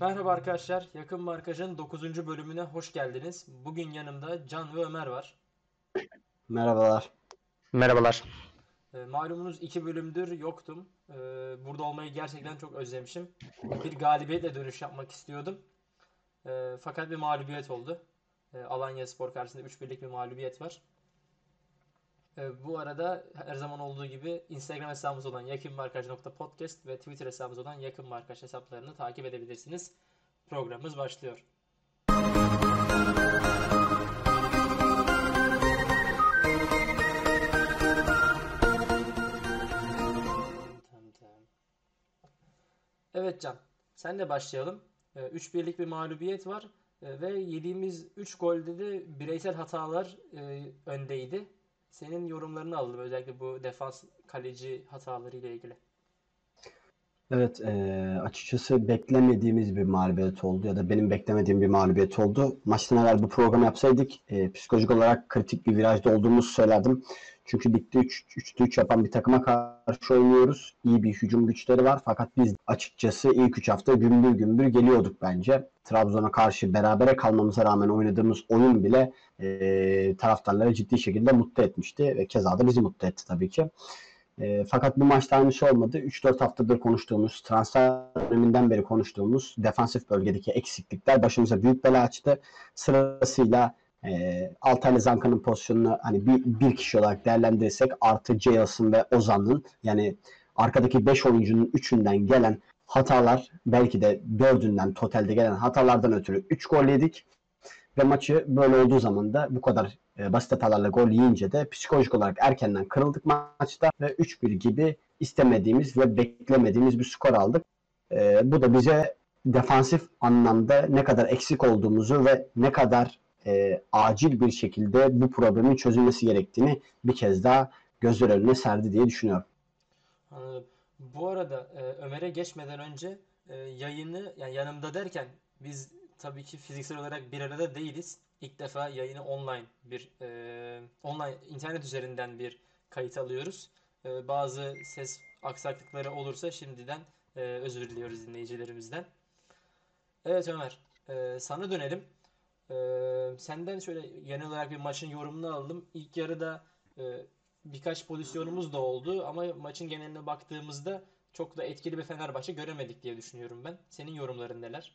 Merhaba arkadaşlar, Yakın Markaj'ın 9. bölümüne hoş geldiniz. Bugün yanımda Can ve Ömer var. Merhabalar. Merhabalar. E, malumunuz iki bölümdür yoktum. E, burada olmayı gerçekten çok özlemişim. Bir galibiyetle dönüş yapmak istiyordum. E, fakat bir mağlubiyet oldu. E, Alanya Spor karşısında 3-1'lik bir mağlubiyet var. E, bu arada her zaman olduğu gibi Instagram hesabımız olan yakınmarkaj.podcast ve Twitter hesabımız olan yakınmarkaj hesaplarını takip edebilirsiniz. Programımız başlıyor. Evet Can, senle başlayalım. 3-1'lik bir mağlubiyet var E, ve yediğimiz 3 golde de bireysel hatalar öndeydi. Senin yorumlarını alalım özellikle bu defans kaleci hataları ile ilgili. Evet, e, açıkçası beklemediğimiz bir mağlubiyet oldu ya da benim beklemediğim bir mağlubiyet oldu. Maçtan evvel bu programı yapsaydık e, psikolojik olarak kritik bir virajda olduğumuzu söylerdim. Çünkü ligde 3'te 3 yapan bir takıma karşı oynuyoruz. İyi bir hücum güçleri var fakat biz açıkçası ilk 3 hafta gümbür gümbür geliyorduk bence. Trabzon'a karşı berabere kalmamıza rağmen oynadığımız oyun bile e, taraftarları ciddi şekilde mutlu etmişti ve keza da bizi mutlu etti tabii ki. E, fakat bu maçta aynı şey olmadı. 3-4 haftadır konuştuğumuz, transfer döneminden beri konuştuğumuz defansif bölgedeki eksiklikler başımıza büyük bela açtı. Sırasıyla e, Altaylı Zanka'nın pozisyonunu hani bir, bir kişi olarak değerlendirirsek artı Jailson ve Ozan'ın yani arkadaki 5 oyuncunun 3'ünden gelen hatalar belki de 4'ünden totalde gelen hatalardan ötürü 3 gol yedik. Ve maçı böyle olduğu zaman da bu kadar e, basit hatalarla gol yiyince de psikolojik olarak erkenden kırıldık maçta ve 3-1 gibi istemediğimiz ve beklemediğimiz bir skor aldık. E, bu da bize defansif anlamda ne kadar eksik olduğumuzu ve ne kadar e, acil bir şekilde bu problemin çözülmesi gerektiğini bir kez daha gözler önüne serdi diye düşünüyorum. Bu arada e, Ömer'e geçmeden önce e, yayını yani yanımda derken biz tabii ki fiziksel olarak bir arada değiliz. İlk defa yayını online bir e, online internet üzerinden bir kayıt alıyoruz. E, bazı ses aksaklıkları olursa şimdiden e, özür diliyoruz dinleyicilerimizden. Evet Ömer, e, sana dönelim. E, senden şöyle genel olarak bir maçın yorumunu alalım. İlk yarıda e, birkaç pozisyonumuz da oldu ama maçın geneline baktığımızda çok da etkili bir Fenerbahçe göremedik diye düşünüyorum ben. Senin yorumların neler?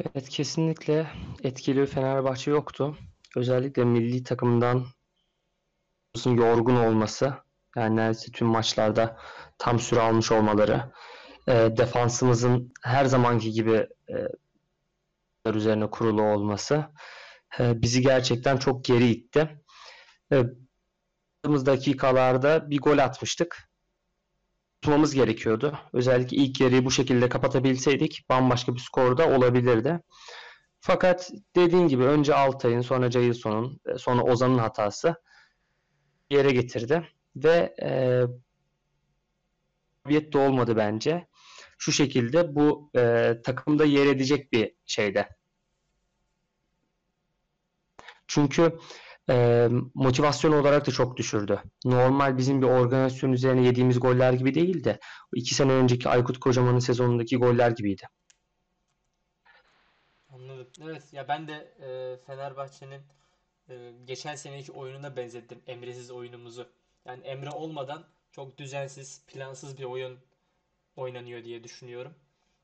Evet kesinlikle etkili Fenerbahçe yoktu. Özellikle milli takımdan yorgun olması, yani neredeyse tüm maçlarda tam süre almış olmaları, e, defansımızın her zamanki gibi e, üzerine kurulu olması e, bizi gerçekten çok geri itti. E, dakikalarda bir gol atmıştık tutmamız gerekiyordu. Özellikle ilk yarıyı bu şekilde kapatabilseydik bambaşka bir skorda olabilirdi. Fakat dediğin gibi önce Altay'ın sonra Cayılson'un sonra Ozan'ın hatası yere getirdi ve e, de olmadı bence. Şu şekilde bu e, takımda yer edecek bir şeyde. Çünkü e, motivasyon olarak da çok düşürdü. Normal bizim bir organizasyon üzerine yediğimiz goller gibi değil de iki sene önceki Aykut Kocaman'ın sezonundaki goller gibiydi. Anladım. Evet ya ben de e, Fenerbahçe'nin e, geçen seneki oyununa benzettim Emre'siz oyunumuzu. Yani Emre olmadan çok düzensiz, plansız bir oyun oynanıyor diye düşünüyorum.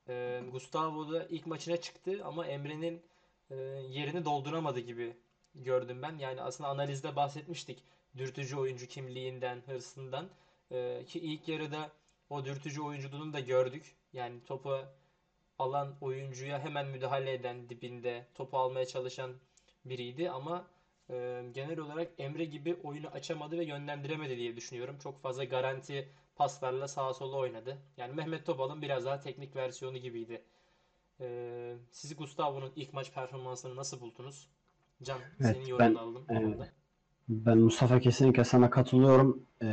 E, Gustavo da ilk maçına çıktı ama Emre'nin e, yerini dolduramadı gibi gördüm ben. Yani aslında analizde bahsetmiştik. Dürtücü oyuncu kimliğinden, hırsından. Ee, ki ilk yarıda o dürtücü oyunculuğunu da gördük. Yani topu alan oyuncuya hemen müdahale eden dibinde topu almaya çalışan biriydi ama e, genel olarak Emre gibi oyunu açamadı ve yönlendiremedi diye düşünüyorum. Çok fazla garanti paslarla sağa sola oynadı. Yani Mehmet Topal'ın biraz daha teknik versiyonu gibiydi. E, siz Gustavo'nun ilk maç performansını nasıl buldunuz? Can Evet, senin ben alalım. e, ben Mustafa kesinlikle sana katılıyorum. E,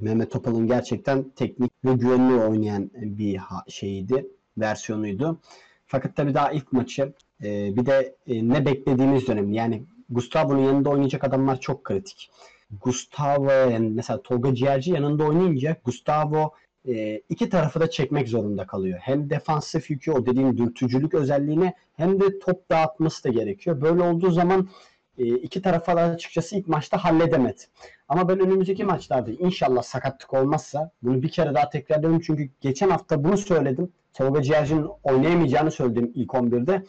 Mehmet Topal'ın gerçekten teknik ve güvenli oynayan bir şeyiydi, versiyonuydu. Fakat tabii daha ilk maçı e, bir de e, ne beklediğimiz dönem yani Gustavo'nun yanında oynayacak adamlar çok kritik. Gustavo yani mesela Tolga Ciğerci yanında oynayınca Gustavo e, iki tarafı da çekmek zorunda kalıyor. Hem defansif yükü o dediğim dürtücülük özelliğine hem de top dağıtması da gerekiyor. Böyle olduğu zaman e, iki tarafa da açıkçası ilk maçta halledemedi. Ama ben önümüzdeki maçlarda inşallah sakatlık olmazsa bunu bir kere daha tekrarlıyorum çünkü geçen hafta bunu söyledim. Tolga Ciğerci'nin oynayamayacağını söyledim ilk 11'de.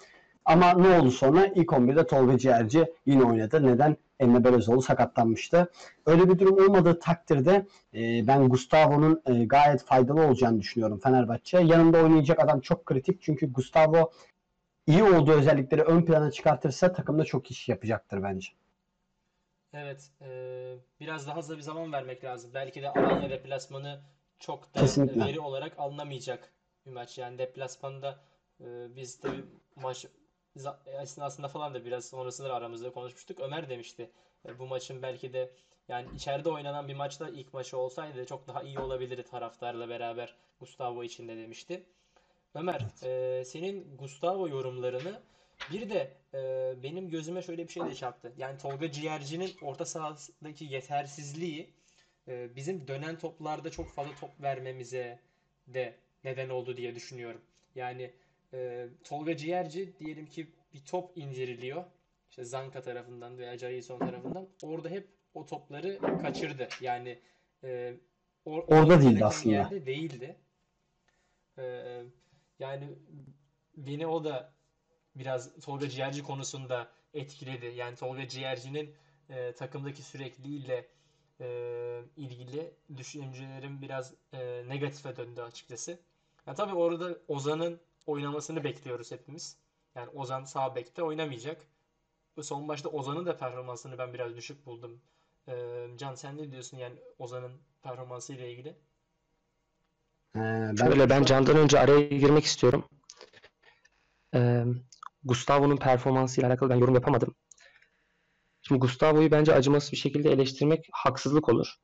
Ama ne oldu sonra? İlk 11'de Tolga Ciğerci yine oynadı. Neden? Emre Belözoğlu sakatlanmıştı. Öyle bir durum olmadığı takdirde e, ben Gustavo'nun e, gayet faydalı olacağını düşünüyorum Fenerbahçe. Yanında oynayacak adam çok kritik çünkü Gustavo iyi olduğu özellikleri ön plana çıkartırsa takımda çok iş yapacaktır bence. Evet, eee, biraz daha hızlı bir zaman vermek lazım. Belki de Alanya deplasmanı çok da Kesinlikle. veri olarak alınamayacak bir maç. Yani deplasmanda eee, biz de maç esnasında falan da biraz sonrasında aramızda konuşmuştuk. Ömer demişti e, bu maçın belki de yani içeride oynanan bir maçta ilk maçı olsaydı çok daha iyi olabilirdi taraftarla beraber Gustavo için de demişti. Ömer, eee, senin Gustavo yorumlarını bir de e, benim gözüme şöyle bir şey de çarptı. Yani Tolga Ciğerci'nin orta sahadaki yetersizliği e, bizim dönen toplarda çok fazla top vermemize de neden oldu diye düşünüyorum. Yani e, Tolga Ciğerci diyelim ki bir top indiriliyor. İşte Zanka tarafından veya Jailson tarafından. Orada hep o topları kaçırdı. Yani e, or- Orada değildi aslında. yerde değildi. E, yani beni o da biraz Tolga Ciğerci konusunda etkiledi. Yani Tolga Ciğerci'nin e, takımdaki sürekliliğiyle e, ilgili düşüncelerim biraz e, negatife döndü açıkçası. Ya tabii orada Ozan'ın oynamasını bekliyoruz hepimiz. Yani Ozan sağ bekte oynamayacak. Bu son maçta Ozan'ın da performansını ben biraz düşük buldum. E, Can sen ne diyorsun yani Ozan'ın performansı ile ilgili? Ee, ben Şöyle ben Can'dan önce araya girmek istiyorum. Ee, Gustavo'nun performansıyla alakalı ben yorum yapamadım. Şimdi Gustavo'yu bence acımasız bir şekilde eleştirmek haksızlık olur.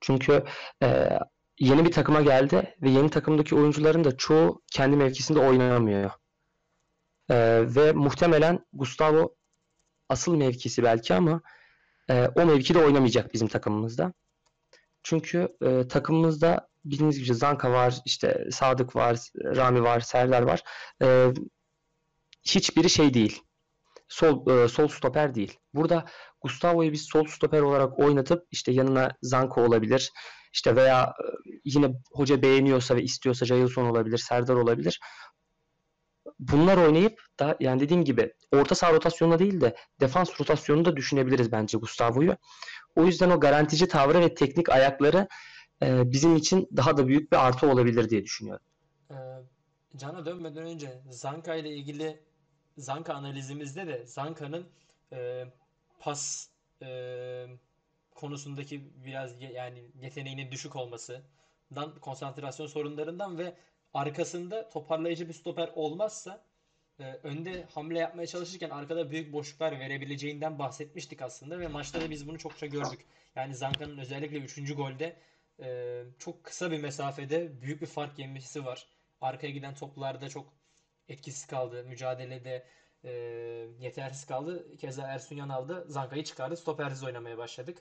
Çünkü e, yeni bir takıma geldi ve yeni takımdaki oyuncuların da çoğu kendi mevkisinde oynamıyor. E, ve muhtemelen Gustavo asıl mevkisi belki ama e, o mevkide oynamayacak bizim takımımızda. Çünkü e, takımımızda bildiğiniz gibi Zanka var, işte Sadık var, Rami var, Serdar var. E, hiçbiri şey değil. Sol e, sol stoper değil. Burada Gustavo'yu biz sol stoper olarak oynatıp işte yanına Zanka olabilir. İşte veya e, yine hoca beğeniyorsa ve istiyorsa Jailson olabilir, Serdar olabilir. Bunlar oynayıp da yani dediğim gibi orta saha rotasyonuna değil de defans rotasyonunu da düşünebiliriz bence Gustavo'yu. O yüzden o garantici tavrı ve teknik ayakları e, bizim için daha da büyük bir artı olabilir diye düşünüyorum. Ee, Can'a dönmeden önce Zanka ile ilgili Zanka analizimizde de Zanka'nın e, pas e, konusundaki biraz yani yeteneğinin düşük olmasından, konsantrasyon sorunlarından ve arkasında toparlayıcı bir stoper olmazsa e, önde hamle yapmaya çalışırken arkada büyük boşluklar verebileceğinden bahsetmiştik aslında ve maçta da biz bunu çokça gördük. Yani Zanka'nın özellikle 3. golde e, çok kısa bir mesafede büyük bir fark yemesi var. Arkaya giden toplarda çok etkisiz kaldı. Mücadelede e, yetersiz kaldı. Keza Ersun Yanal da Zanka'yı çıkardı. Stopersiz oynamaya başladık.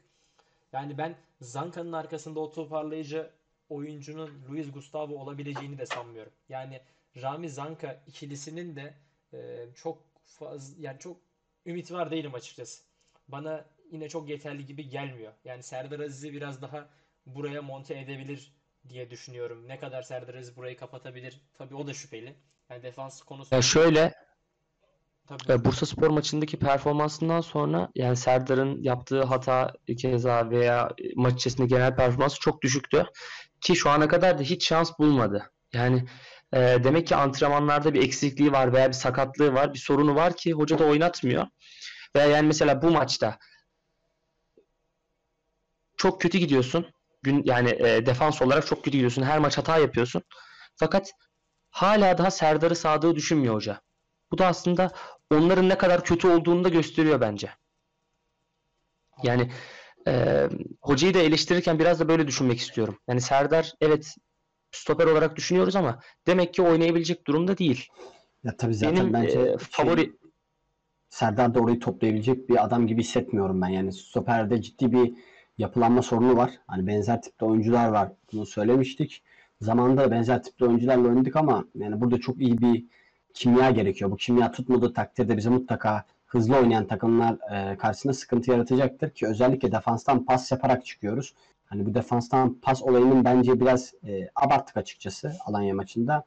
Yani ben Zanka'nın arkasında o toparlayıcı oyuncunun Luis Gustavo olabileceğini de sanmıyorum. Yani Rami Zanka ikilisinin de e, çok fazla yani çok ümit var değilim açıkçası. Bana yine çok yeterli gibi gelmiyor. Yani Serdar Aziz'i biraz daha buraya monte edebilir diye düşünüyorum. Ne kadar Serdar Aziz burayı kapatabilir? Tabii o da şüpheli. Yani defans konusunda Ya şöyle tabii e, Bursaspor maçındaki performansından sonra yani Serdar'ın yaptığı hata keza veya maç içerisinde genel performansı çok düşüktü. Ki şu ana kadar da hiç şans bulmadı. Yani e, demek ki antrenmanlarda bir eksikliği var veya bir sakatlığı var, bir sorunu var ki hoca da oynatmıyor. Veya yani mesela bu maçta çok kötü gidiyorsun. Gün yani e, defans olarak çok kötü gidiyorsun. Her maç hata yapıyorsun. Fakat hala daha Serdar'ı Sadık'ı düşünmüyor hoca. Bu da aslında onların ne kadar kötü olduğunu da gösteriyor bence. Yani e, hocayı da eleştirirken biraz da böyle düşünmek istiyorum. Yani Serdar evet stoper olarak düşünüyoruz ama demek ki oynayabilecek durumda değil. ya tabii zaten Benim bence e, şey, favori Serdar da orayı toplayabilecek bir adam gibi hissetmiyorum ben. Yani stoperde ciddi bir yapılanma sorunu var. Hani benzer tipte oyuncular var. Bunu söylemiştik. zamanında da benzer tipli oyuncularla oynadık ama yani burada çok iyi bir kimya gerekiyor. Bu kimya tutmadığı takdirde bize mutlaka hızlı oynayan takımlar e, karşısında sıkıntı yaratacaktır ki özellikle defanstan pas yaparak çıkıyoruz. Hani bu defanstan pas olayının bence biraz e, abarttık açıkçası Alanya maçında.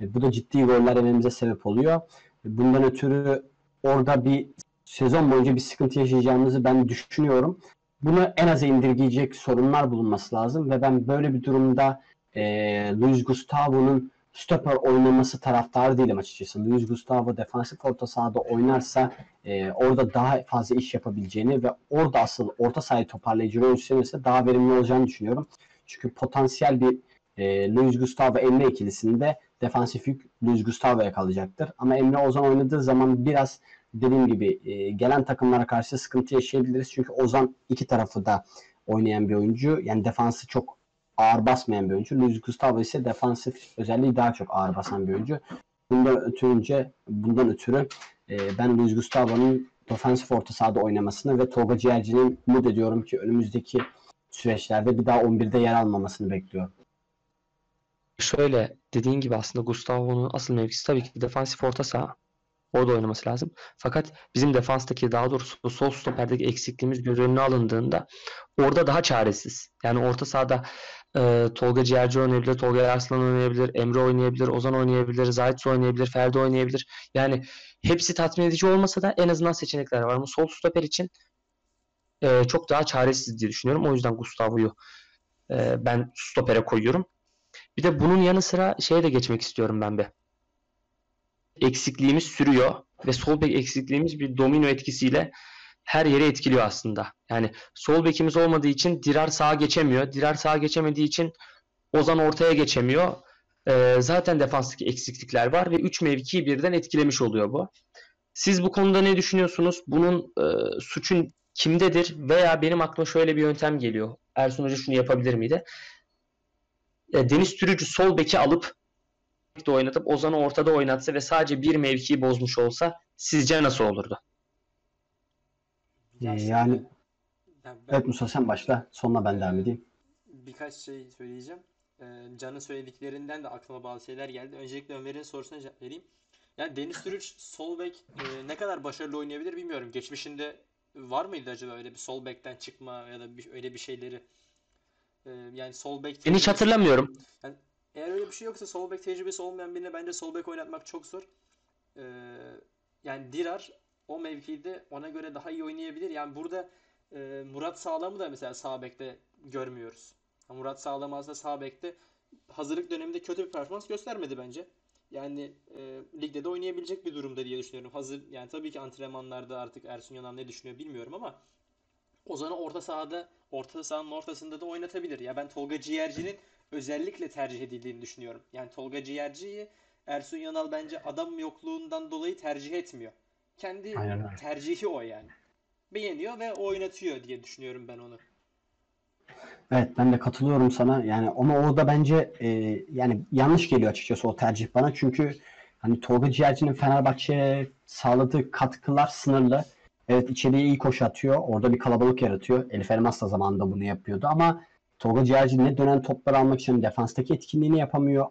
E, bu da ciddi goller yememize sebep oluyor. Bundan ötürü orada bir sezon boyunca bir sıkıntı yaşayacağımızı ben düşünüyorum. Bunu en aza indirgeyecek sorunlar bulunması lazım ve ben böyle bir durumda e, Luis Gustavo'nun stoper oynaması taraftarı değilim açıkçası. Luis Gustavo defansif orta sahada oynarsa e, orada daha fazla iş yapabileceğini ve orada asıl orta sahayı toparlayıcı rol üstlenirse daha verimli olacağını düşünüyorum. Çünkü potansiyel bir e, Luis Gustavo Emre ikilisinde defansif yük Luis Gustavo'ya kalacaktır. Ama Emre Ozan oynadığı zaman biraz dediğim gibi e, gelen takımlara karşı sıkıntı yaşayabiliriz. Çünkü Ozan iki tarafı da oynayan bir oyuncu. Yani defansı çok ağır basmayan bir oyuncu. Luis Gustavo ise defansif özelliği daha çok ağır basan bir oyuncu. Bundan ötürünce bundan ötürü e, ben Luis Gustavo'nun defansif orta sahada oynamasını ve Tolga Ciğerci'nin umut ediyorum ki önümüzdeki süreçlerde bir daha 11'de yer almamasını bekliyorum. Şöyle dediğin gibi aslında Gustavo'nun asıl mevkisi tabii ki defansif orta saha. Orada oynaması lazım. Fakat bizim defanstaki daha doğrusu sol stoperdeki eksikliğimiz göz önüne alındığında orada daha çaresiz. Yani orta sahada e, Tolga Ciğerci oynayabilir, Tolga Arslan oynayabilir, Emre oynayabilir, Ozan oynayabilir, Zayt oynayabilir, Ferdi oynayabilir. Yani hepsi tatmin edici olmasa da en azından seçenekler var. Ama sol stoper için e, çok daha çaresiz diye düşünüyorum. O yüzden Gustavo'yu e, ben stopere koyuyorum. Bir de bunun yanı sıra şeye de geçmek istiyorum ben be. Eksikliğimiz sürüyor ve sol bek eksikliğimiz bir domino etkisiyle her yere etkiliyor aslında. Yani sol bekimiz olmadığı için Dirar sağa geçemiyor. Dirar sağa geçemediği için Ozan ortaya geçemiyor. Ee, zaten defanstaki eksiklikler var ve 3 mevkiyi birden etkilemiş oluyor bu. Siz bu konuda ne düşünüyorsunuz? Bunun e, suçun kimdedir? Veya benim aklıma şöyle bir yöntem geliyor. Ersun Hoca şunu yapabilir miydi? E, Deniz Türücü sol beki alıp oynatıp Ozan'ı ortada oynatsa ve sadece bir mevkiyi bozmuş olsa sizce nasıl olurdu? Ya Ee, yani Ya ben evet Musa sen başla. Sonra ben devam edeyim. birkaç şey söyleyeceğim. Ee, Can'ın söylediklerinden de aklıma bazı şeyler geldi. Öncelikle Ömer'in sorusuna cevap vereyim. Yani Deniz Türüç sol bek e, ne kadar başarılı oynayabilir bilmiyorum. Geçmişinde var mıydı acaba öyle bir sol bekten çıkma ya da bir, öyle bir şeyleri? Ee, yani sol bek Ben hiç hatırlamıyorum. Eğer öyle bir şey yoksa sol bek tecrübesi olmayan birine bence sol bek oynatmak çok zor. Ee, yani Dirar o mevkide ona göre daha iyi oynayabilir. Yani burada e, Murat Sağlam'ı da mesela sağ bekte görmüyoruz. Murat Sağlam aslında sağ bekte hazırlık döneminde kötü bir performans göstermedi bence. Yani e, ligde de oynayabilecek bir durumda diye düşünüyorum. Hazır yani tabii ki antrenmanlarda artık Ersun Yanal ne düşünüyor bilmiyorum ama Ozan'ı orta sahada orta sahanın ortasında da oynatabilir. Ya ben Tolga Ciğerci'nin özellikle tercih edildiğini düşünüyorum. Yani Tolga Ciğerci'yi Ersun Yanal bence adam yokluğundan dolayı tercih etmiyor. Kendi Aynen tercihi o yani. Beğeniyor ve oynatıyor diye düşünüyorum ben onu. Evet ben de katılıyorum sana. Yani ama orada bence e, yani yanlış geliyor açıkçası o tercih bana. Çünkü hani Tolga Ciğerci'nin Fenerbahçe'ye sağladığı katkılar sınırlı. Evet içeriye iyi koşu atıyor. Orada bir kalabalık yaratıyor. Elif Elmas da zamanında bunu yapıyordu ama Tolga Ciğerci ne dönen topları almak için defanstaki etkinliğini yapamıyor.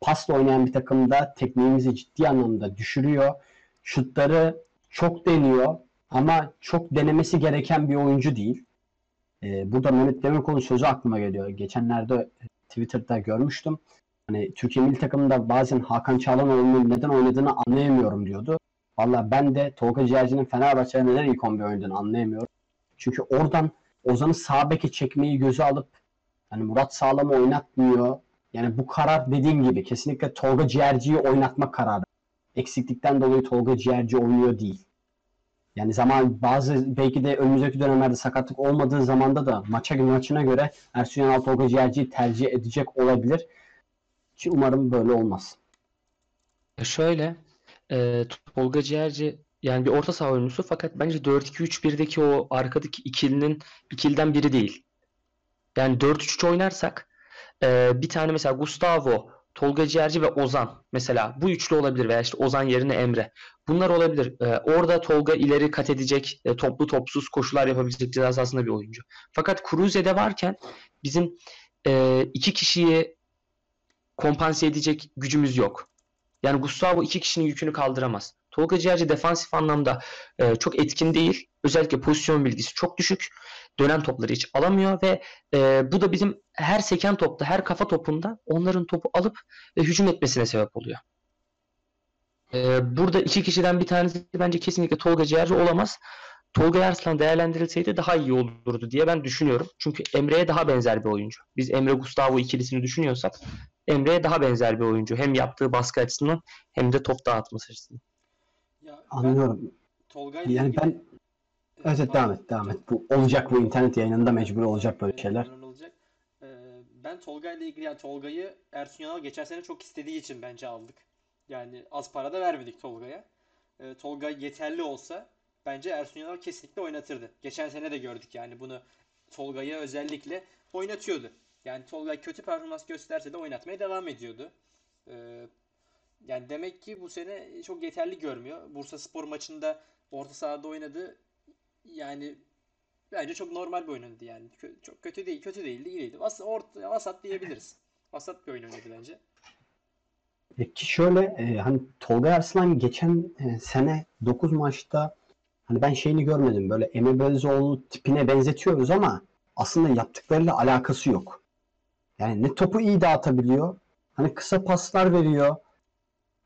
Pasla oynayan bir takımda tekniğimizi ciddi anlamda düşürüyor. Şutları çok deniyor ama çok denemesi gereken bir oyuncu değil. Ee, burada Mehmet Demirkol'un sözü aklıma geliyor. Geçenlerde Twitter'da görmüştüm. Hani Türkiye milli takımında bazen Hakan Çağlanoğlu'nun neden oynadığını anlayamıyorum diyordu. Valla ben de Tolga Ciğerci'nin Fenerbahçe'de neden ilk 11 oynadığını anlayamıyorum. Çünkü oradan Ozan'ı sağ beke çekmeyi göze alıp hani Murat Sağlam'ı oynatmıyor. Yani bu karar dediğim gibi kesinlikle Tolga Ciğerci'yi oynatma kararı. Eksiklikten dolayı Tolga Ciğerci oynuyor değil. Yani zaman bazı belki de önümüzdeki dönemlerde sakatlık olmadığı zamanda da maça maçına göre Ersun Yanal Tolga Ciğerci'yi tercih edecek olabilir. Ki umarım böyle olmaz. Ya Şöyle e, Tolga Ciğerci yani bir orta saha oyuncusu fakat bence 4-2-3-1'deki o arkadaki ikilinin ikiliden biri değil. Yani 4-3-3 oynarsak e, bir tane mesela Gustavo, Tolga Ciğerci ve Ozan mesela bu üçlü olabilir veya işte Ozan yerine Emre. Bunlar olabilir. E, orada Tolga ileri kat edecek, e, toplu topsuz koşular yapabilecek ceza sahasında bir oyuncu. Fakat Cruze'de varken bizim e, iki kişiyi kompanse edecek gücümüz yok. Yani Gustavo iki kişinin yükünü kaldıramaz. Tolga Ciğerci defansif anlamda e, çok etkin değil. Özellikle pozisyon bilgisi çok düşük. Dönen topları hiç alamıyor ve e, bu da bizim her seken topta, her kafa topunda onların topu alıp e, hücum etmesine sebep oluyor. E, burada iki kişiden bir tanesi bence kesinlikle Tolga Ciğerci olamaz. Tolga Arslan değerlendirilseydi daha iyi olurdu diye ben düşünüyorum. Çünkü Emre'ye daha benzer bir oyuncu. Biz Emre Gustavo ikilisini düşünüyorsak Emre'ye daha benzer bir oyuncu. Hem yaptığı baskı açısından hem de top dağıtması açısından. Ya ben Anlıyorum. Tolga Yani ilgili ben evet devam et devam et. Bu olacak bu internet yayınında mecbur olacak böyle şeyler. olacak. Ee, ben Tolga ile ilgili yani Tolga'yı Ersun Yanal geçen sene çok istediği için bence aldık. Yani az para da vermedik Tolga'ya. Ee, Tolga yeterli olsa bence Ersun Yanal kesinlikle oynatırdı. Geçen sene de gördük yani bunu Tolga'yı özellikle oynatıyordu. Yani Tolga kötü performans gösterse de oynatmaya devam ediyordu. Ee, yani demek ki bu sene çok yeterli görmüyor. Bursaspor maçında orta sahada oynadı. Yani Bence çok normal bir oyun oynadı yani. Kö- çok kötü değil, kötü değildi, iyiydi. Vas orta, vasat diyebiliriz. Vasat bir oyun oynadı bence. Ki şöyle e, hani Tolga Arslan geçen e, sene 9 maçta hani ben şeyini görmedim böyle Emre Belözoğlu tipine benzetiyoruz ama aslında yaptıklarıyla alakası yok. Yani ne topu iyi dağıtabiliyor hani kısa paslar veriyor.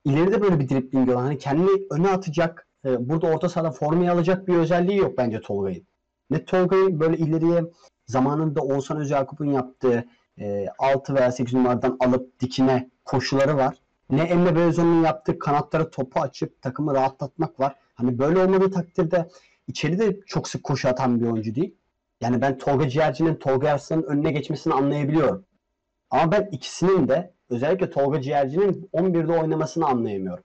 İleride böyle bir dribling olan hani kendini öne atacak e, burada orta sahada formayı alacak bir özelliği yok bence Tolga'nın. Ne Tolga'yı böyle ileriye zamanında Oğuzhan Özyakup'un yaptığı e, 6 veya 8 numaradan alıp dikine koşuları var. Ne Emre Belözoğlu'nun yaptığı kanatlara topu açıp takımı rahatlatmak var. Hani böyle olmadığı takdirde içeri de çok sık koşu atan bir oyuncu değil. Yani ben Tolga Ciğerci'nin Tolga Arslan'ın önüne geçmesini anlayabiliyorum. Ama ben ikisinin de özellikle Tolga Ciğerci'nin 11'de oynamasını anlayamıyorum.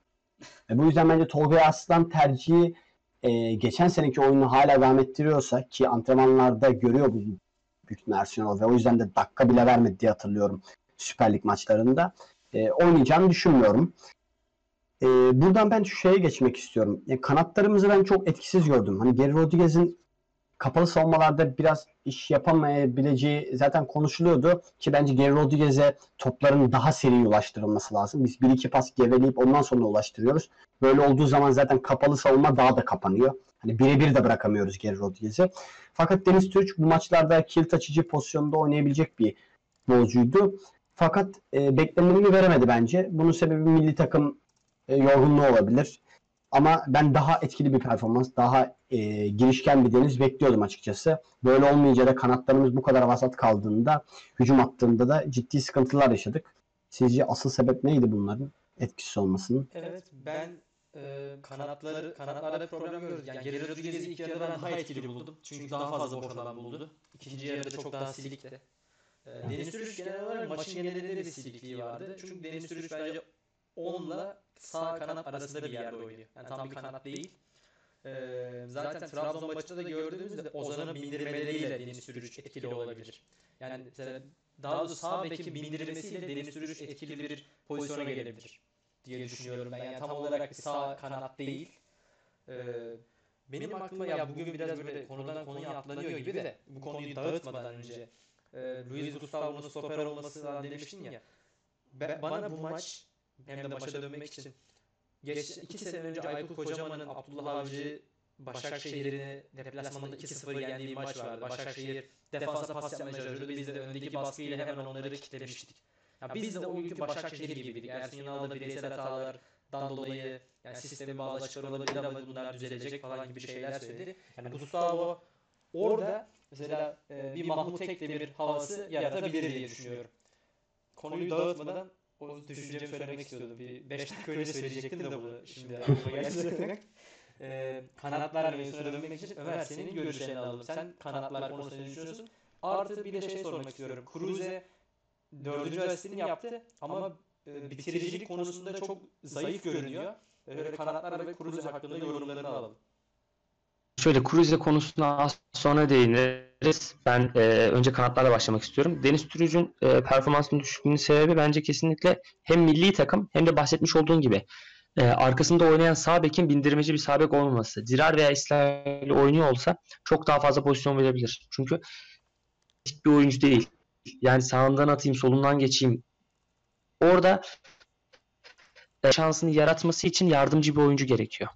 E bu yüzden bence Tolga Arslan tercihi e, geçen seneki oyunu hala devam ettiriyorsa ki antrenmanlarda görüyor bu Ersun Yanal ve o yüzden de dakika bile vermedi diye hatırlıyorum Süper Lig maçlarında. E, oynayacağını düşünmüyorum. E, buradan ben şu şeye geçmek istiyorum. E, kanatlarımızı ben çok etkisiz gördüm. Hani Geri Rodriguez'in kapalı savunmalarda biraz iş yapamayabileceği zaten konuşuluyordu ki bence Geri Rodriguez'e topların daha seri ulaştırılması lazım. Biz bir iki pas geveleyip ondan sonra ulaştırıyoruz. Böyle olduğu zaman zaten kapalı savunma daha da kapanıyor. Hani birebir de bırakamıyoruz Geri Rodriguez'i. Fakat Deniz Türk bu maçlarda kilit açıcı pozisyonda oynayabilecek bir futbolcuydu. Fakat e, beklenileni veremedi bence. Bunun sebebi milli takım e, yorgunluğu olabilir. Ama ben daha etkili bir performans, daha e, girişken bir Deniz bekliyordum açıkçası. Böyle olmayınca da kanatlarımız bu kadar vasat kaldığında, hücum attığında da ciddi sıkıntılar yaşadık. Sizce asıl sebep neydi bunların etkisiz olmasının? Evet, ben e, kanatları kanatlarda problem gördük. Yani Geri Rodriguez'i ilk yarıda ben daha etkili buldum. Çünkü daha fazla boş alan buldu. İkinci yarıda çok daha silikti. E, Deniz Türüş genel olarak maçın genelinde de bir silikliği vardı. Çünkü Deniz Türüş bence 10'la sağ kanat arasında bir yerde oynuyor. Yani tam bir kanat değil. Ee, zaten Trabzon maçında da gördüğümüzde Ozan'ın bindirmeleriyle Deniz Sürüş etkili olabilir. Yani daha doğrusu sağ bekin bindirmesiyle Deniz Sürüş etkili bir pozisyona gelebilir diye düşünüyorum ben. Yani tam olarak bir sağ kanat değil. Ee, benim aklıma ya bugün biraz böyle konudan konuya atlanıyor gibi de bu konuyu dağıtmadan önce e, Luis Gustavo'nun stoper olması demiştin ya. Be, bana bu maç hem de maça dönmek için Geç, iki sene önce Aykut Kocaman'ın Abdullah Avcı Başakşehir'ini deplasmanda 2-0 yendiği maç vardı. Başakşehir defansa pas yapmaya çalışıyordu. Biz de öndeki baskıyla hemen onları kitlemiştik. Ya biz de o günkü Başakşehir gibiydik. Ersun Yanal'da bireysel hatalardan dolayı yani sistemi bazı açıklar olabilir ama bunlar düzelecek falan gibi şeyler söyledi. Yani Gustavo orada mesela e, bir Mahmut Tekdemir havası yaratabilir diye düşünüyorum. Konuyu dağıtmadan o düşüncemi söylemek istiyordum. Bir 5 dakika önce söyleyecektim de bunu şimdi aklıma geldi. Ee, kanatlar mevzusuna dönmek için Ömer senin görüşlerini alalım. Sen kanatlar konusunda ne düşünüyorsun? Artı bir de şey sormak istiyorum. Cruze dördüncü asistini yaptı ama e, bitiricilik konusunda çok zayıf görünüyor. Öyle kanatlar ve Cruze hakkında yorumlarını alalım. Şöyle Cruze konusuna az sonra değiniriz. Ben e, önce kanatlarla başlamak istiyorum. Deniz Türüc'ün e, performansının düşüklüğünün sebebi bence kesinlikle hem milli takım hem de bahsetmiş olduğun gibi e, arkasında oynayan sağ bekin bindirmeci bir sağ bek olmaması. Dirar veya İsrail oynuyor olsa çok daha fazla pozisyon verebilir. Çünkü bir oyuncu değil. Yani sağından atayım, solundan geçeyim orada e, şansını yaratması için yardımcı bir oyuncu gerekiyor.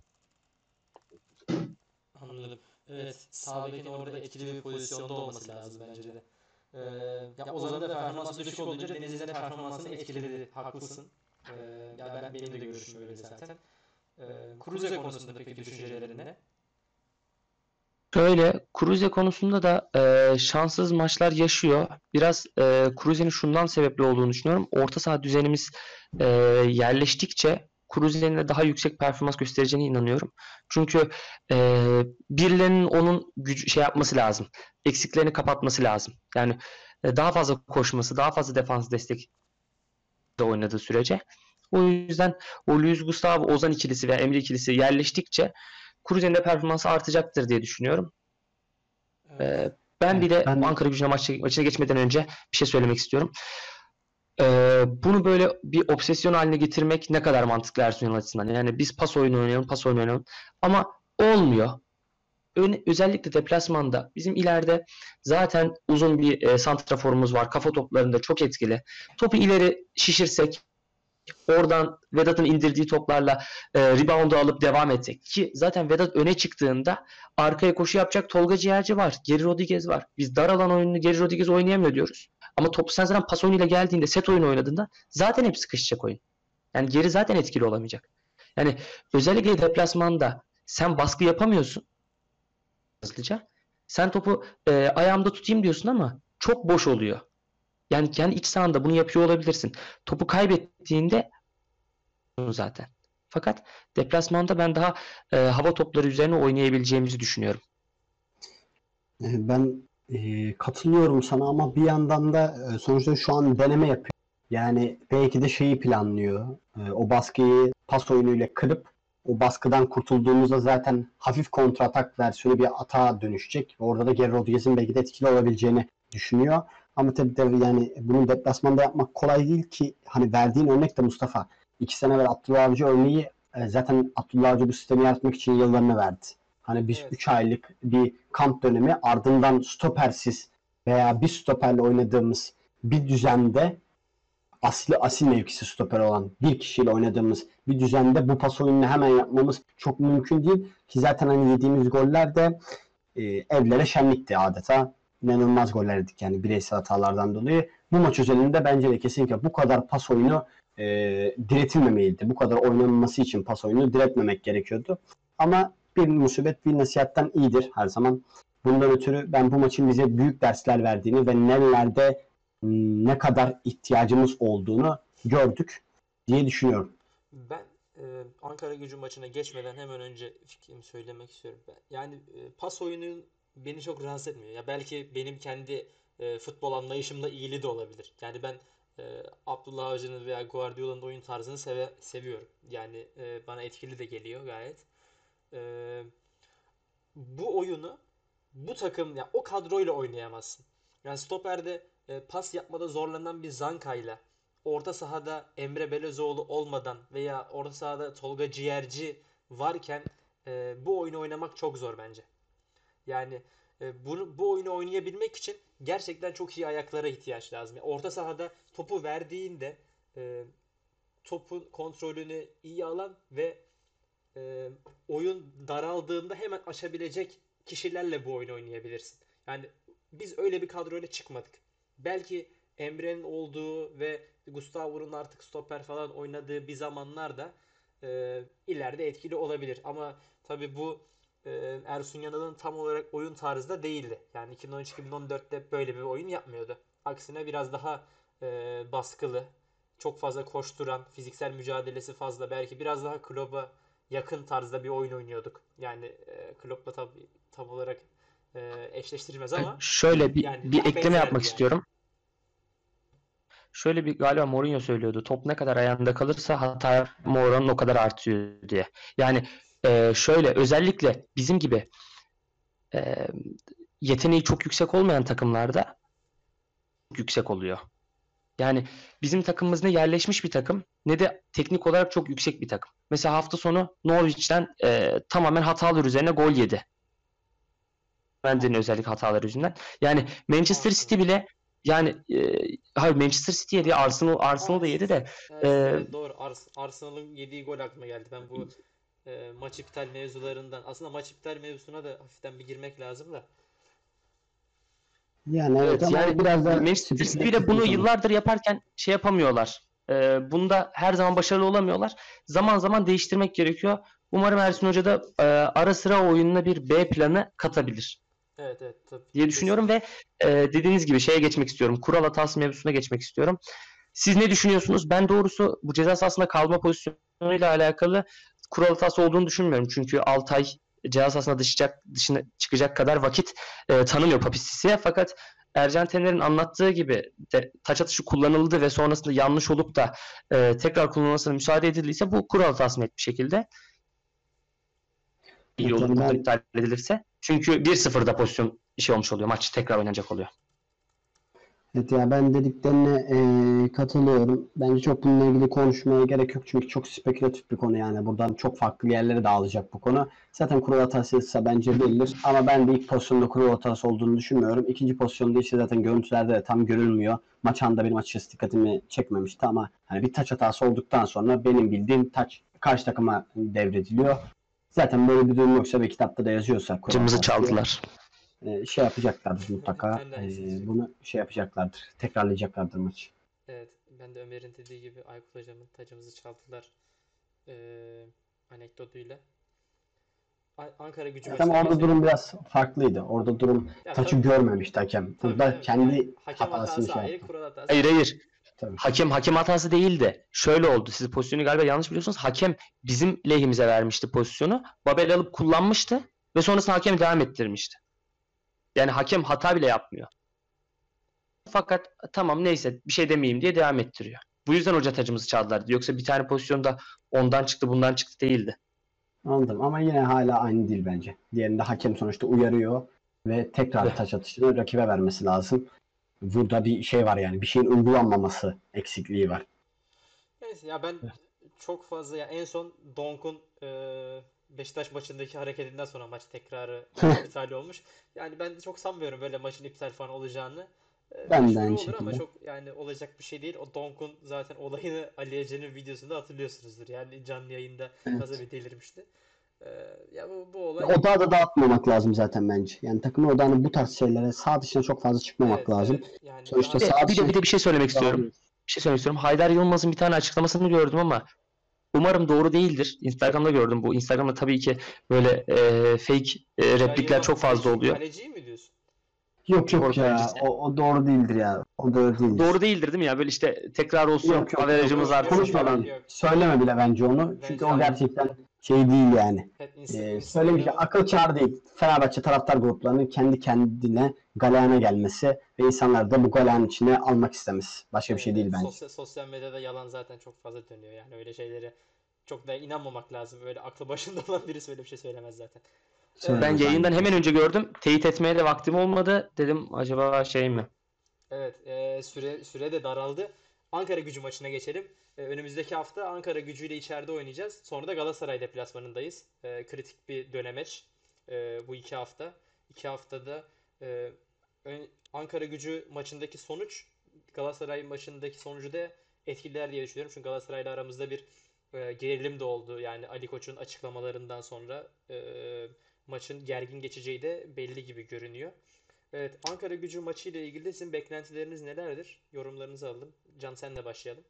Evet, sağ bekin orada etkili bir pozisyonda olması lazım bence de. Ee, ya Ozan'ın da performansı düşük olunca Denizli'nin de performansını etkiledi. Haklısın. Ee, ya ben benim de görüşüm öyle zaten. Ee, Cruze konusunda peki düşüncelerin ne? Şöyle Cruze konusunda da e, şanssız maçlar yaşıyor. Biraz e, Cruze'nin şundan sebepli olduğunu düşünüyorum. Orta saha düzenimiz e, yerleştikçe Cruze'nin de daha yüksek performans göstereceğine inanıyorum. Çünkü e, birilerinin onun gücü şey yapması lazım. Eksiklerini kapatması lazım. Yani e, daha fazla koşması, daha fazla defans destek oynadığı sürece. O yüzden o Luis Gustavo Ozan ikilisi veya Emre ikilisi yerleştikçe Cruze'nin de performansı artacaktır diye düşünüyorum. Ee, ben bir de Ben- Ankara gücüne maçı, maçına geçmeden önce bir şey söylemek istiyorum. Ee, bunu böyle bir obsesyon haline getirmek ne kadar mantıklı Ersun açısından. Yani biz pas oyunu oynayalım, pas oyunu oynayalım. Ama olmuyor. Öne- özellikle deplasmanda bizim ileride zaten uzun bir e, santraforumuz var. Kafa toplarında çok etkili. Topu ileri şişirsek oradan Vedat'ın indirdiği toplarla e, rebound'u alıp devam etsek ki zaten Vedat öne çıktığında arkaya koşu yapacak Tolga Ciğerci var. Geri Rodriguez var. Biz dar alan oyununu Geri Rodriguez oynayamıyor diyoruz. Ama topu sen zaten pas oyunuyla geldiğinde set oyunu oynadığında zaten hep sıkışacak oyun. Yani geri zaten etkili olamayacak. Yani özellikle deplasmanda sen baskı yapamıyorsun hızlıca. Sen topu e, ayağımda tutayım diyorsun ama çok boş oluyor. Yani kendi iç sahanda bunu yapıyor olabilirsin. Topu kaybettiğinde zaten. Fakat deplasmanda ben daha e, hava topları üzerine oynayabileceğimizi düşünüyorum. E, Ben e, katılıyorum sana ama bir yandan da e, sonuçta şu an deneme yapıyor. Yani belki de şeyi planlıyor. O baskıyı pas oyunuyla kırıp o baskıdan kurtulduğumuzda zaten hafif kontratak versiyonu bir atağa dönüşecek. Orada da Geri Rodriguez'in belki de etkili olabileceğini düşünüyor. Ama tabii de yani bunu deplasmanda yapmak kolay değil ki hani verdiğin örnek de Mustafa. İki sene evvel Abdullah Avcı örneği e, zaten Abdullah Avcı bu sistemi yaratmak için yıllarını verdi. Hani biz Evet. 3 aylık bir kamp dönemi ardından stopersiz veya bir stoperle oynadığımız bir düzende asli asil mevkisi stoper olan bir kişiyle oynadığımız bir düzende bu pas oyununu hemen yapmamız çok mümkün değil. Ki zaten hani yediğimiz goller de e, evlere şenlikti adeta. İnanılmaz goller yedik yani bireysel hatalardan dolayı. Bu maç özelinde bence de kesinlikle bu kadar pas oyunu e, diretilmemeliydi. Bu kadar oynanması için pas oyunu diretmemek gerekiyordu. Ama bir musibet bir nasihattan iyidir her zaman. Bundan ötürü ben bu maçın bize büyük dersler verdiğini ve nelerde m, ne kadar ihtiyacımız olduğunu gördük diye düşünüyorum. Ben e, Ankara Gücü maçına geçmeden hemen önce fikrimi söylemek istiyorum. Ben, yani e, pas oyunu beni çok rahatsız etmiyor. Ya belki benim kendi e, futbol anlayışımla ilgili de olabilir. Yani ben e, Abdullah Avcı'nın veya Guardiola'nın oyun tarzını seve, seviyorum. Yani e, bana etkili de geliyor gayet. E, bu oyunu bu takım ya o kadroyla oynayamazsın. Yani stoperde e, pas yapmada zorlanan bir Zanka'yla orta sahada Emre Belözoğlu olmadan veya orta sahada Tolga Ciğerci varken e, bu oyunu oynamak çok zor bence. Yani e, bunu bu oyunu oynayabilmek için gerçekten çok iyi ayaklara ihtiyaç lazım. Yani orta sahada topu verdiğinde e, topun kontrolünü iyi alan ve e, oyun daraldığında hemen aşabilecek kişilerle bu oyunu oynayabilirsin. Yani biz öyle bir kadroyla çıkmadık. Belki Emre'nin olduğu ve Gustavo'nun artık stoper falan oynadığı bir zamanlarda e, ileride etkili olabilir. Ama tabii bu e, Ersun Yanal'ın tam olarak oyun tarzı da değildi. Yani 2013-2014'te böyle bir oyun yapmıyordu. Aksine biraz daha e, baskılı, çok fazla koşturan, fiziksel mücadelesi fazla, belki biraz daha Klopp'a yakın tarzda bir oyun oynuyorduk. Yani e, Klopp'la tam, tam olarak e, eşleştirilmez ama Şöyle bir, yani bir ekleme yapmak yani. istiyorum. Şöyle bir galiba Mourinho söylüyordu. Top ne kadar ayağında kalırsa hata oranın o kadar artıyor diye. Yani e, şöyle özellikle bizim gibi e, yeteneği çok yüksek olmayan takımlarda yüksek oluyor. Yani bizim takımımız ne yerleşmiş bir takım ne de teknik olarak çok yüksek bir takım. Mesela hafta sonu Norwich'ten e, tamamen hatalar üzerine gol yedi. Mendy'nin özellikle hataları yüzünden. Yani Manchester City bile yani e, hayır Manchester City yedi, Arsenal Arsenal da yedi de Evet, evet, doğru. Ars- Arsenal'ın yediği gol aklıma geldi. Ben bu e, maç iptal mevzularından aslında maç iptal mevzusuna da hafiften bir girmek lazım da. Yani evet, Evet, ama yani biraz da Manchester City bile bunu yıllardır yaparken şey yapamıyorlar. Ee, bunda her zaman başarılı olamıyorlar. Zaman zaman değiştirmek gerekiyor. Umarım Ersun Hoca da e, ara sıra oyununa bir B planı katabilir Evet evet tabii. diye düşünüyorum ve e, dediğiniz gibi şeye geçmek istiyorum. Kural hatası mevzusuna geçmek istiyorum. Siz ne düşünüyorsunuz? Ben doğrusu bu ceza sahasında kalma pozisyonuyla alakalı kural hatası olduğunu düşünmüyorum. Çünkü Altay ceza sahasına dışacak, dışına çıkacak kadar vakit e, tanımıyor Papistisi'ye. Fakat Ercan Tener'in anlattığı gibi de, taç atışı kullanıldı ve sonrasında yanlış olup da e, tekrar kullanılmasına müsaade edildiyse bu kural hatası net bir şekilde iyi olur Muhtemelen- burada iptal edilirse. Çünkü 1-0'da pozisyon şey olmuş oluyor. Maç tekrar oynanacak oluyor. Evet ya ben dediklerine eee, katılıyorum. Bence çok bununla ilgili konuşmaya gerek yok çünkü çok spekülatif bir konu yani. Buradan çok farklı yerlere dağılacak bu konu. Zaten kural hatasıysa bence verilir ama ben de ilk pozisyonda kural hatası olduğunu düşünmüyorum. İkinci pozisyonda işte zaten görüntülerde de tam görülmüyor. Maç anda benim açıkçası dikkatimi çekmemişti ama hani bir taç hatası olduktan sonra benim bildiğim taç karşı takıma devrediliyor. Zaten böyle bir durum yoksa ve kitapta da yazıyorsa Cımızı hatası, çaldılar. E, şey yapacaklardır mutlaka. De E, bunu şey yapacaklardır. Tekrarlayacaklardır maçı. Evet, ben de Ömer'in dediği gibi Aykut hocamın tacımızı çaldılar eee anekdotuyla. A- Ankara gücü Evet, ama orada durum biraz farklıydı. Orada durum Ya taçı tabii- görmemişti hakem. tabii, Burada evet, kendi yani hakem hatasını hatası şey ayrı, yaptı. kural hatası Hayır hayır. Tabii. Hakem hakem hatası değildi. Şöyle oldu. Siz pozisyonu galiba yanlış biliyorsunuz. Hakem bizim lehimize vermişti pozisyonu. Babel alıp kullanmıştı ve sonrasında hakem devam ettirmişti. Yani hakem hata bile yapmıyor. Fakat tamam neyse bir şey demeyeyim diye devam ettiriyor. Bu yüzden hoca tacımızı çaldılar. Yoksa bir tane pozisyonda ondan çıktı bundan çıktı değildi. Anladım ama yine hala aynı değil bence. Diğerinde hakem sonuçta uyarıyor ve tekrar Evet. taç atışını rakibe vermesi lazım. Burada bir şey var yani. Bir şeyin uygulanmaması eksikliği var. Neyse ya ben çok fazla ya en son Donk'un eee, Beşiktaş maçındaki hareketinden sonra maç tekrarı iptal olmuş. Yani ben de çok sanmıyorum böyle maçın iptal falan olacağını. Eee, Ben de aynı olur ama şekilde. çok yani olacak bir şey değil. O Donk'un zaten olayını Ali Ece'nin videosunda hatırlıyorsunuzdur. Yani canlı yayında fazla bir delirmişti. Eee, ya bu, bu olay Odağı da dağıtmamak lazım zaten bence. Yani takımın odağını bu tarz şeylere sağ dışına çok fazla çıkmamak Evet, lazım. evet. Yani Sonuçta daha- sağ bir de, bir de bir şey söylemek istiyorum. Bir şey söylemek istiyorum. Haydar Yılmaz'ın bir tane açıklamasını gördüm ama umarım doğru değildir. Instagram'da gördüm bu. Instagram'da tabii ki böyle e, fake e, replikler Yılmaz çok fazla oluyor. Kaleciyi mi diyorsun? Yok yok Orta ya. O, o doğru değildir ya. O doğru değildir. Doğru değildir değil mi ya? Böyle işte tekrar olsun, Yok, yok, averajımız yok, artsın konuşma. Yok. Söyleme bile bence onu. Çünkü o gerçekten şey değil yani. Evet, Ee, söylemiş akıl çağrı değil. Fenerbahçe taraftar gruplarının kendi kendine galeyana gelmesi ve insanları da bu galeyanın içine almak istemesi. Başka bir şey değil bence. Sosyal, sosyal medyada yalan zaten çok fazla dönüyor yani öyle şeylere çok da inanmamak lazım. Öyle aklı başında olan birisi öyle bir şey söylemez zaten. Söylemez Ben bence. yayından hemen önce gördüm. Teyit etmeye de vaktim olmadı. Dedim acaba şey mi? Evet, e, süre süre de daraldı. Ankara Gücü maçına geçelim. E, önümüzdeki hafta Ankara Gücü ile içeride oynayacağız. Sonra da Galatasaray deplasmanındayız. E, kritik bir dönemeç e, bu iki hafta. İki haftada e, Ankara Gücü maçındaki sonuç Galatasaray maçındaki sonucu da etkiler diye düşünüyorum. Çünkü Galatasaray'la aramızda bir e, gerilim de oldu. Yani Ali Koç'un açıklamalarından sonra maçın gergin geçeceği de belli gibi görünüyor. Evet, Ankara Gücü maçı ile ilgili sizin beklentileriniz nelerdir? Yorumlarınızı alalım. Can senle başlayalım.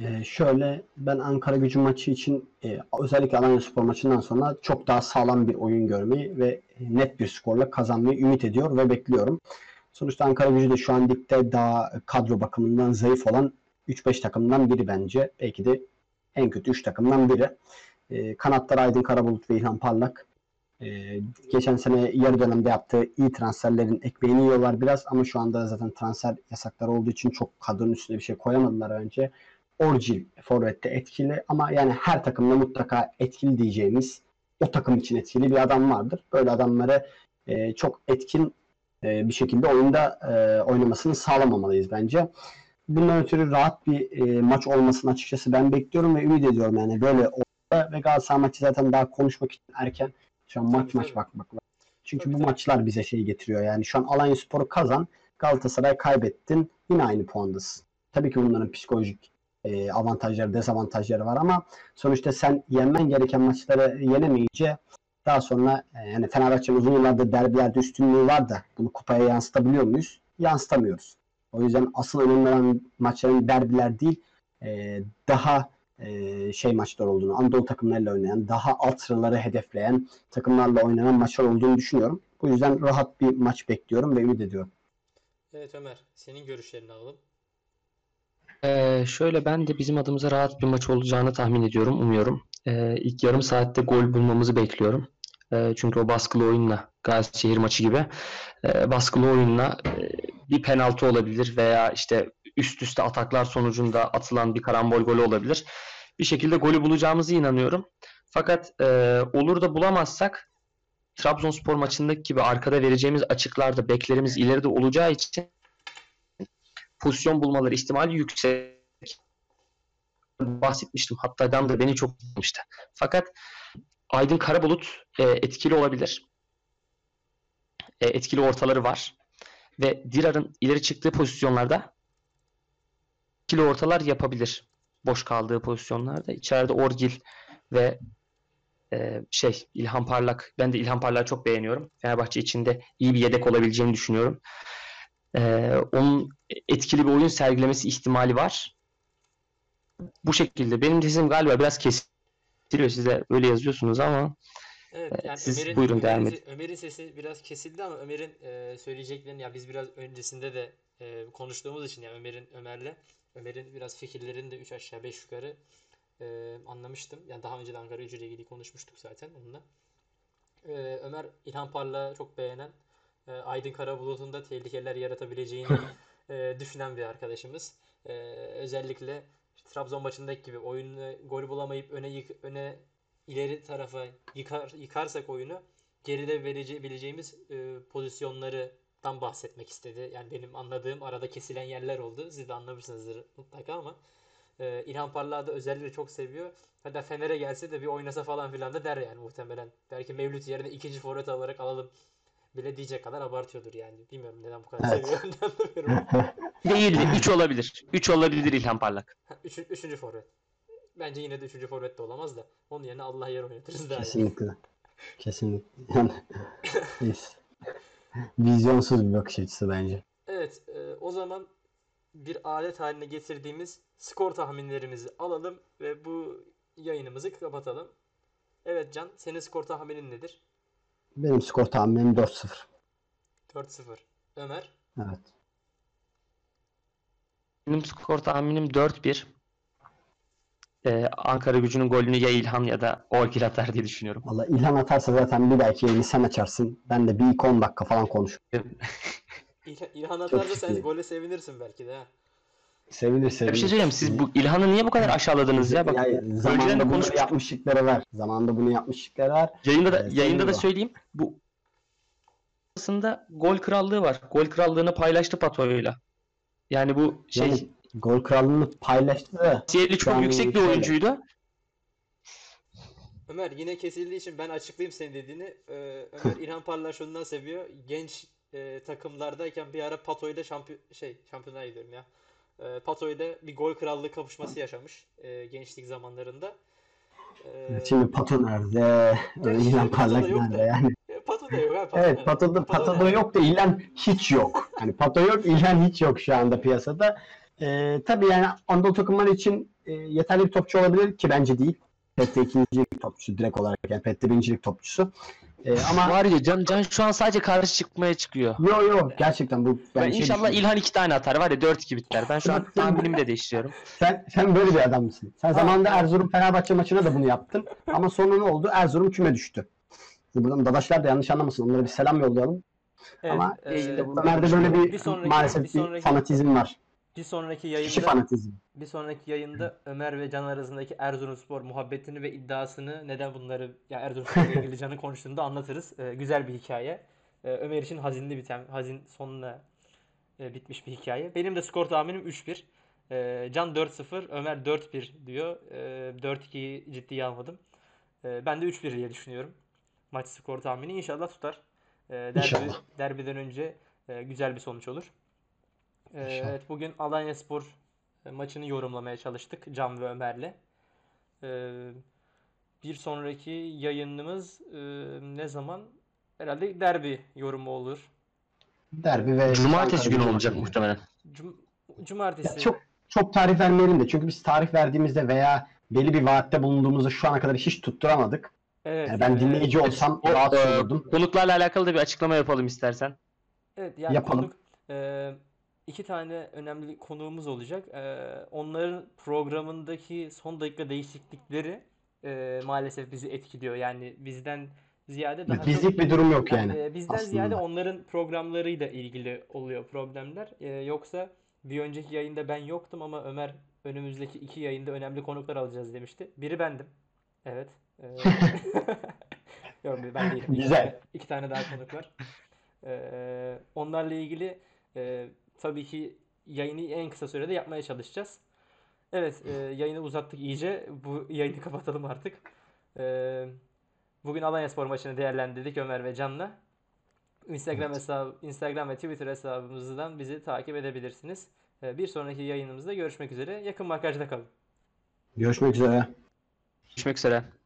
Ee, şöyle ben Ankara Gücü maçı için e, özellikle Alanyaspor maçından sonra çok daha sağlam bir oyun görmeyi ve net bir skorla kazanmayı ümit ediyor ve bekliyorum. Sonuçta Ankara Gücü de şu an ligde daha kadro bakımından zayıf olan 3-5 takımdan biri bence. Belki de en kötü 3 takımdan biri. E, kanatlar Aydın Karabulut ve İlhan Parlak. E, geçen sene yarı dönemde yaptığı iyi transferlerin ekmeğini yiyorlar biraz ama şu anda zaten transfer yasakları olduğu için çok kadronun üstüne bir şey koyamadılar bence. Orcil forvette etkili ama yani her takımda mutlaka etkili diyeceğimiz o takım için etkili bir adam vardır. Böyle adamları e, çok etkin e, bir şekilde oyunda e, oynamasını sağlamamalıyız bence. Bundan ötürü rahat bir e, maç olmasını açıkçası ben bekliyorum ve ümit ediyorum yani böyle olsa ve Galatasaray maçı zaten daha konuşmak için erken. Şu an maç Tabii, maç bakmak lazım. Çünkü Tabii, bu maçlar bize şey getiriyor yani şu an Alanyaspor'u kazan Galatasaray kaybettin. Yine aynı puandasın. Tabii ki bunların psikolojik e, avantajları, dezavantajları var ama sonuçta sen yenmen gereken maçları yenemeyince daha sonra e, yani Fenerbahçe'nin uzun yıllardır derbilerde üstünlüğü var da bunu kupaya yansıtabiliyor muyuz? Yansıtamıyoruz. O yüzden asıl önemli olan maçların derbiler değil e, daha e, şey maçlar olduğunu, Anadolu takımlarıyla oynayan, daha alt sıraları hedefleyen takımlarla oynanan maçlar olduğunu düşünüyorum. Bu yüzden rahat bir maç bekliyorum ve ümit ediyorum. Evet Ömer, senin görüşlerini alalım. Ee, şöyle ben de bizim adımıza rahat bir maç olacağını tahmin ediyorum, umuyorum. Ee, ilk yarım saatte gol bulmamızı bekliyorum. Ee, çünkü o baskılı oyunla, Gazişehir maçı gibi e, baskılı oyunla e, bir penaltı olabilir veya işte üst üste ataklar sonucunda atılan bir karambol golü olabilir. Bir şekilde golü bulacağımızı inanıyorum. Fakat e, olur da bulamazsak Trabzonspor maçındaki gibi arkada vereceğimiz açıklarda beklerimiz ileride olacağı için pozisyon bulmaları ihtimali yüksek. Bahsetmiştim. Hatta Dan da beni çok tutmuştu. Fakat Aydın Karabulut e, etkili olabilir. E, etkili ortaları var. Ve Dirar'ın ileri çıktığı pozisyonlarda etkili ortalar yapabilir. Boş kaldığı pozisyonlarda. İçeride Orgil ve e, şey İlhan Parlak. Ben de İlhan Parlak'ı çok beğeniyorum. Fenerbahçe içinde iyi bir yedek olabileceğini düşünüyorum. E, onun etkili bir oyun sergilemesi ihtimali var. Bu şekilde. Benim sesim galiba biraz kesiliyor. Size öyle yazıyorsunuz ama Evet, yani siz Ömer'in buyurun, devam Ömer'in, Ömer'in sesi biraz kesildi ama Ömer'in e, söyleyeceklerini ya biz biraz öncesinde de e, konuştuğumuz için ya Ömer'in Ömer'le Ömer'in biraz fikirlerini de 3 aşağı 5 yukarı e, anlamıştım. Yani daha önce de Ankara Gücü ile ilgili konuşmuştuk zaten onunla. E, Ömer İlhan Parlak'ı çok beğenen, e, Aydın Karabulut'un da tehlikeler yaratabileceğini e, düşünen bir arkadaşımız. E, özellikle Trabzon maçındaki gibi oyunu gol bulamayıp öne yık, öne ileri tarafa yıkar yıkarsak oyunu geride verebileceğimiz e, pozisyonlardan bahsetmek istedi. Yani benim anladığım arada kesilen yerler oldu. Siz de anlamışsınızdır mutlaka ama e, İlhan Parlak'ı da özellikle çok seviyor. Hatta Fener'e gelse de bir oynasa falan filan da der yani muhtemelen. Belki Mevlüt yerine ikinci forvet olarak alalım bile diyecek kadar abartıyordur yani. Bilmiyorum neden bu kadar Evet. seviyor. Anlamıyorum. değildi. 3 olabilir. 3 olabilir İlhan Parlak. Üç, üçüncü forvet. Bence yine de üçüncü forvet de olamaz da. Onun yerine Allah yer oynatırız daha. Kesinlikle. Kesinlikle. Yani. Vizyonsuz bir bakış açısı bence. Evet, e, o zaman bir alet haline getirdiğimiz skor tahminlerimizi alalım ve bu yayınımızı kapatalım. Evet Can, senin skor tahminin nedir? Benim skor tahminim 4-0. 4-0. Ömer, Evet. Benim skor tahminim 4-1. Ee, Ankara gücünün golünü ya İlhan ya da Orgil atar diye düşünüyorum. Valla İlhan atarsa zaten bir belki yayını sen açarsın. Ben de bir ilk 10 dakika falan konuşurum. İlhan, atarsa sen gole sevinirsin belki de ha. Sevinir sevinir. Bir şey söyleyeyim. Siz bu İlhan'ı niye bu kadar aşağıladınız ya? Bak Yani önceden de konuşmuştuk. yapmışlıkları var. Zamanında bunu yapmışlıkları var. Yayında da Evet, yayında da söyleyeyim. Bu aslında gol krallığı var. Gol krallığını paylaştı Pato'yla. Yani bu şey Yani gol krallığını paylaştı da potansiyeli çok Yani yüksek bir oyuncuydu. Ömer yine kesildiği için ben açıklayayım senin dediğini. Ee, Ömer İlhan Parlak şundan seviyor. Genç e, takımlardayken bir ara Pato ile şampiyon şey şampiyonluğa gidiyorum ya. Ee, Pato ile bir gol krallığı kapışması yaşamış e, gençlik zamanlarında. Ee, şimdi Pato nerede? Ya İlhan Parlak Pato da da. nerede yani? e, Pato da yok ha Pato Evet Pato Pato'da nerede? yok da İlhan hiç yok. Hani Pato yok, İlhan hiç yok şu anda piyasada. Ee, tabii yani Anadolu takımları için e, yeterli bir topçu olabilir ki bence değil. Pette ikincilik topçusu direkt olarak yani Pette birincilik topçusu. Ee, ama Var ya Can, Can şu an sadece karşı çıkmaya çıkıyor. yo yo gerçekten bu Ben ben şey inşallah. İlhan iki tane atar var ya 4-2 biter. Ben şu an tahminimi de değiştiriyorum. Sen, sen böyle bir adam mısın? Sen zamanında Erzurum Fenerbahçe maçına da bunu yaptın. Ama sonra ne oldu? Erzurum küme düştü. Buradan Dadaşlar da yanlış anlamasın. Onlara bir selam yollayalım. Evet, Ama e, Ömer'de böyle bir, bir sonraki- maalesef bir bir, sonraki- fanatizm var. Bir sonraki yayında bir sonraki yayında Ömer ve Can arasındaki Erzurumspor muhabbetini ve iddiasını neden bunları ya Erzurumspor'la ilgili Can'ın konuştuğunda anlatırız. Ee, güzel bir hikaye. Ee, Ömer için hazinli biten, hazin sonuna e, bitmiş bir hikaye. Benim de skor tahminim 3-1. Ee, Can 4-0, Ömer 4-1 diyor. Ee, 4-2'yi ciddiye almadım. Ee, ben de 3-1 diye düşünüyorum. Maç skor tahmini inşallah tutar. Ee, derbi, İnşallah. derbiden önce e, güzel bir sonuç olur. Ee, İnşallah. evet bugün Alanyaspor e, maçını yorumlamaya çalıştık Can ve Ömer'le. Ee, bir sonraki yayınımız e, ne zaman? Herhalde derbi yorumu olur. Derbi ve Cumartesi Ankara günü olacak muhtemelen. Cum Ya Cumartesi. çok çok tarih vermeyelim de çünkü biz tarih verdiğimizde veya belli bir vaatte bulunduğumuzda şu ana kadar hiç tutturamadık. Evet Yani ben yani- dinleyici olsam O, rahatsız e, olurdum. konuklarla alakalı da bir açıklama yapalım istersen. Evet yani Yapalım. konuk e, iki tane önemli konuğumuz olacak. E, onların programındaki son dakika değişiklikleri e, maalesef bizi etkiliyor. Yani bizden ziyade daha Bizlik bir durum yok yani, yani. e, bizden aslında. ziyade onların programlarıyla ilgili oluyor problemler. E, yoksa bir önceki yayında ben yoktum ama Ömer önümüzdeki iki yayında önemli konuklar alacağız demişti. Biri bendim. Evet. E, Yok ben değilim. Güzel. iki tane daha konuk var. E, onlarla ilgili e, tabii ki yayını en kısa sürede yapmaya çalışacağız. Evet, e, yayını uzattık iyice. Bu yayını kapatalım artık. E, bugün Alanyaspor maçını değerlendirdik Ömer ve Can'la. Instagram hesabı, Instagram ve Twitter hesabımızdan bizi takip edebilirsiniz. E, bir sonraki yayınımızda görüşmek üzere. Yakın markajda kalın. Görüşmek üzere. Görüşmek üzere.